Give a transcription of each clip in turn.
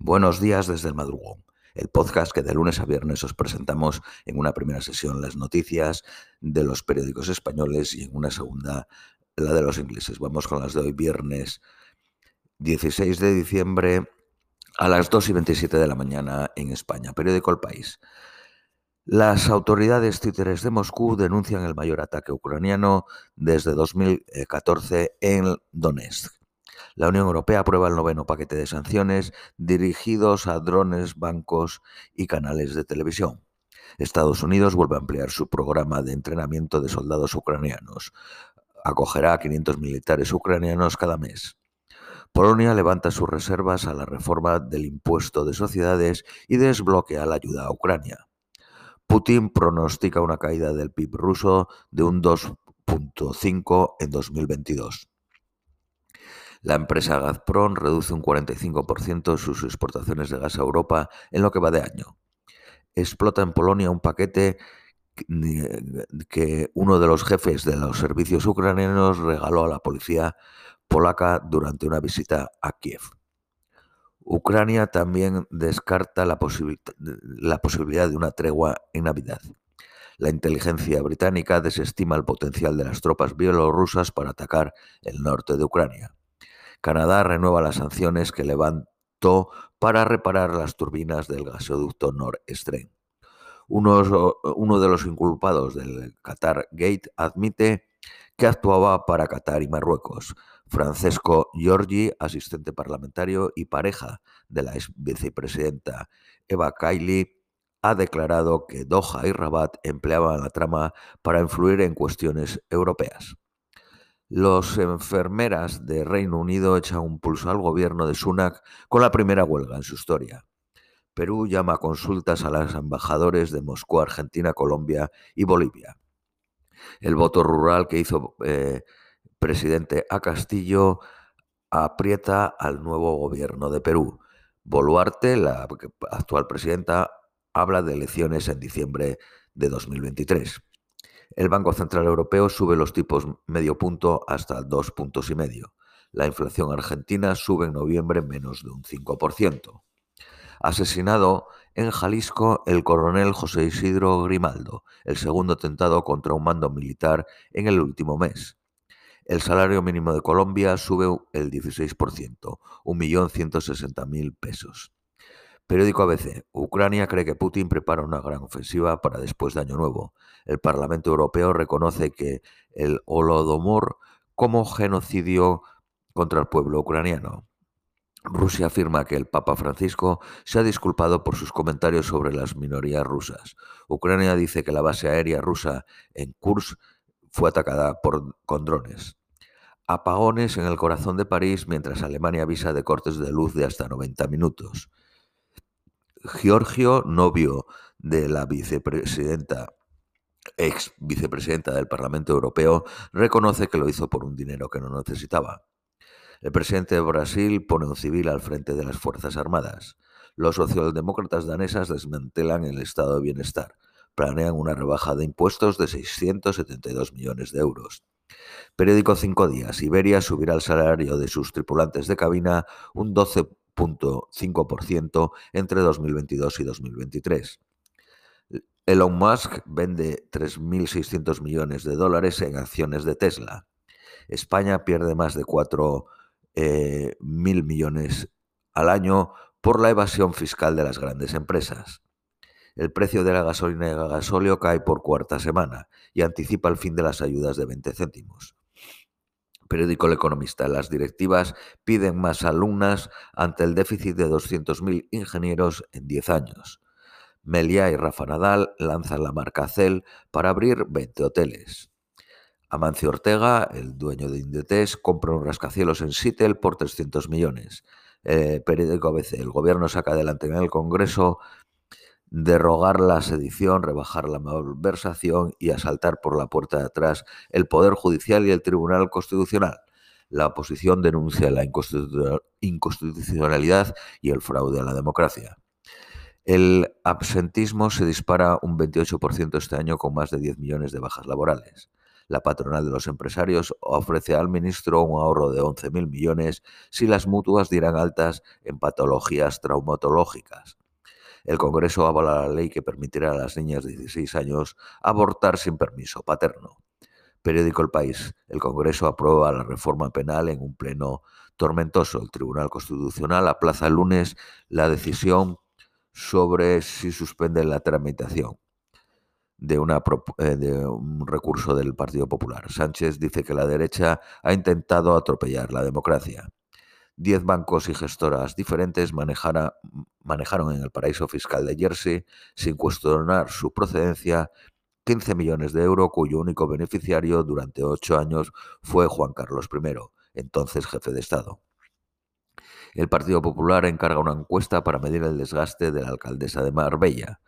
Buenos días desde el madrugón, el podcast que de lunes a viernes os presentamos en una primera sesión las noticias de los periódicos españoles y en una segunda la de los ingleses. Vamos con las de hoy, viernes 16 de diciembre a las 2 y 27 de la mañana en España. Periódico El País. Las autoridades títeres de Moscú denuncian el mayor ataque ucraniano desde 2014 en Donetsk. La Unión Europea aprueba el noveno paquete de sanciones dirigidos a drones, bancos y canales de televisión. Estados Unidos vuelve a ampliar su programa de entrenamiento de soldados ucranianos. Acogerá a 500 militares ucranianos cada mes. Polonia levanta sus reservas a la reforma del impuesto de sociedades y desbloquea la ayuda a Ucrania. Putin pronostica una caída del PIB ruso de un 2.5 en 2022. La empresa Gazprom reduce un 45% sus exportaciones de gas a Europa en lo que va de año. Explota en Polonia un paquete que uno de los jefes de los servicios ucranianos regaló a la policía polaca durante una visita a Kiev. Ucrania también descarta la, la, posibilidad de una tregua en Navidad. La inteligencia británica desestima el potencial de las tropas bielorrusas para atacar el norte de Ucrania. Canadá renueva las sanciones que levantó para reparar las turbinas del gasoducto Nord Stream. Uno, de los inculpados del Qatar Gate admite que actuaba para Qatar y Marruecos. Francesco Giorgi, asistente parlamentario y pareja de la ex vicepresidenta Eva Kaili, ha declarado que Doha y Rabat empleaban la trama para influir en cuestiones europeas. Los enfermeras de Reino Unido echan un pulso al gobierno de Sunak con la primera huelga en su historia. Perú llama a consultas a los embajadores de Moscú, Argentina, Colombia y Bolivia. El voto rural que hizo eh, presidente a Castillo aprieta al nuevo gobierno de Perú. Boluarte, la actual presidenta, habla de elecciones en diciembre de 2023. El Banco Central Europeo sube los tipos medio punto hasta dos puntos y medio. La inflación argentina sube en noviembre menos de un 5%. Asesinado en Jalisco el coronel José Isidro Grimaldo, el segundo atentado contra un mando militar en el último mes. El salario mínimo de Colombia sube el 16%, 1.160.000 pesos. Periódico ABC. Ucrania cree que Putin prepara una gran ofensiva para después de Año Nuevo. El Parlamento Europeo reconoce que el Holodomor como genocidio contra el pueblo ucraniano. Rusia afirma que el Papa Francisco se ha disculpado por sus comentarios sobre las minorías rusas. Ucrania dice que la base aérea rusa en Kursk fue atacada por, con drones. Apagones en el corazón de París mientras Alemania avisa de cortes de luz de hasta 90 minutos. Giorgio, novio de la vicepresidenta, ex vicepresidenta del Parlamento Europeo, reconoce que lo hizo por un dinero que no necesitaba. El presidente de Brasil pone un civil al frente de las Fuerzas Armadas. Los socialdemócratas danesas desmantelan el estado de bienestar. Planean una rebaja de impuestos de 672 millones de euros. Periódico Cinco Días. Iberia subirá el salario de sus tripulantes de cabina un 12.5% entre 2022 y 2023. Elon Musk vende 3.600 millones de dólares en acciones de Tesla. España pierde más de 4.000 eh, millones al año por la evasión fiscal de las grandes empresas. El precio de la gasolina y el gasóleo cae por cuarta semana y anticipa el fin de las ayudas de 20 céntimos. Periódico El Economista. Las directivas piden más alumnas ante el déficit de 200.000 ingenieros en 10 años. Melia y Rafa Nadal lanzan la marca Cel para abrir 20 hoteles. Amancio Ortega, el dueño de Indetes, compra un rascacielos en Seattle por 300 millones. Eh, periódico ABC. El gobierno saca adelante en el Congreso derrogar la sedición, rebajar la malversación y asaltar por la puerta de atrás el Poder Judicial y el Tribunal Constitucional. La oposición denuncia la inconstitucionalidad y el fraude a la democracia. El absentismo se dispara un 28% este año con más de 10 millones de bajas laborales. La patronal de los empresarios ofrece al ministro un ahorro de 11.000 millones si las mutuas dieran altas en patologías traumatológicas. El Congreso avala la ley que permitirá a las niñas de 16 años abortar sin permiso paterno. Periódico El País. El Congreso aprueba la reforma penal en un pleno tormentoso. El Tribunal Constitucional aplaza el lunes la decisión sobre si suspende la tramitación de, una, eh, de un recurso del Partido Popular. Sánchez dice que la derecha ha intentado atropellar la democracia. Diez bancos y gestoras diferentes manejaron en el paraíso fiscal de Jersey, sin cuestionar su procedencia, 15 millones de euros, cuyo único beneficiario durante ocho años fue Juan Carlos I, entonces jefe de Estado. El Partido Popular encarga una encuesta para medir el desgaste de la alcaldesa de Marbella.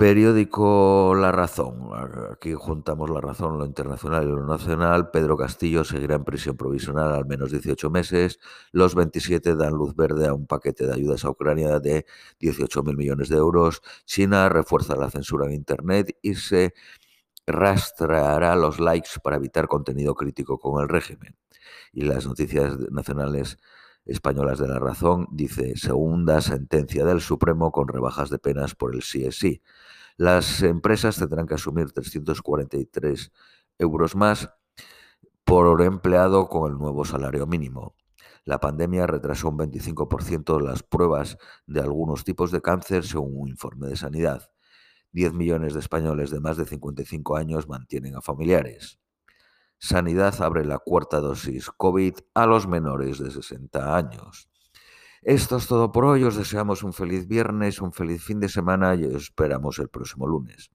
Periódico La Razón. Aquí juntamos La Razón, lo internacional y lo nacional. Pedro Castillo seguirá en prisión provisional al menos 18 meses. Los 27 dan luz verde a un paquete de ayudas a Ucrania de 18.000 millones de euros. China refuerza la censura en Internet y se rastreará los likes para evitar contenido crítico con el régimen. Y las noticias nacionales españolas de la razón dice segunda sentencia del Supremo con rebajas de penas por el sí es sí. Las empresas tendrán que asumir 343 euros más por empleado con el nuevo salario mínimo. La pandemia retrasó un 25% las pruebas de algunos tipos de cáncer según un informe de sanidad. 10 millones de españoles de más de 55 años mantienen a familiares. Sanidad abre la cuarta dosis COVID a los menores de 60 años. Esto es todo por hoy. Os deseamos un feliz viernes, un feliz fin de semana y os esperamos el próximo lunes.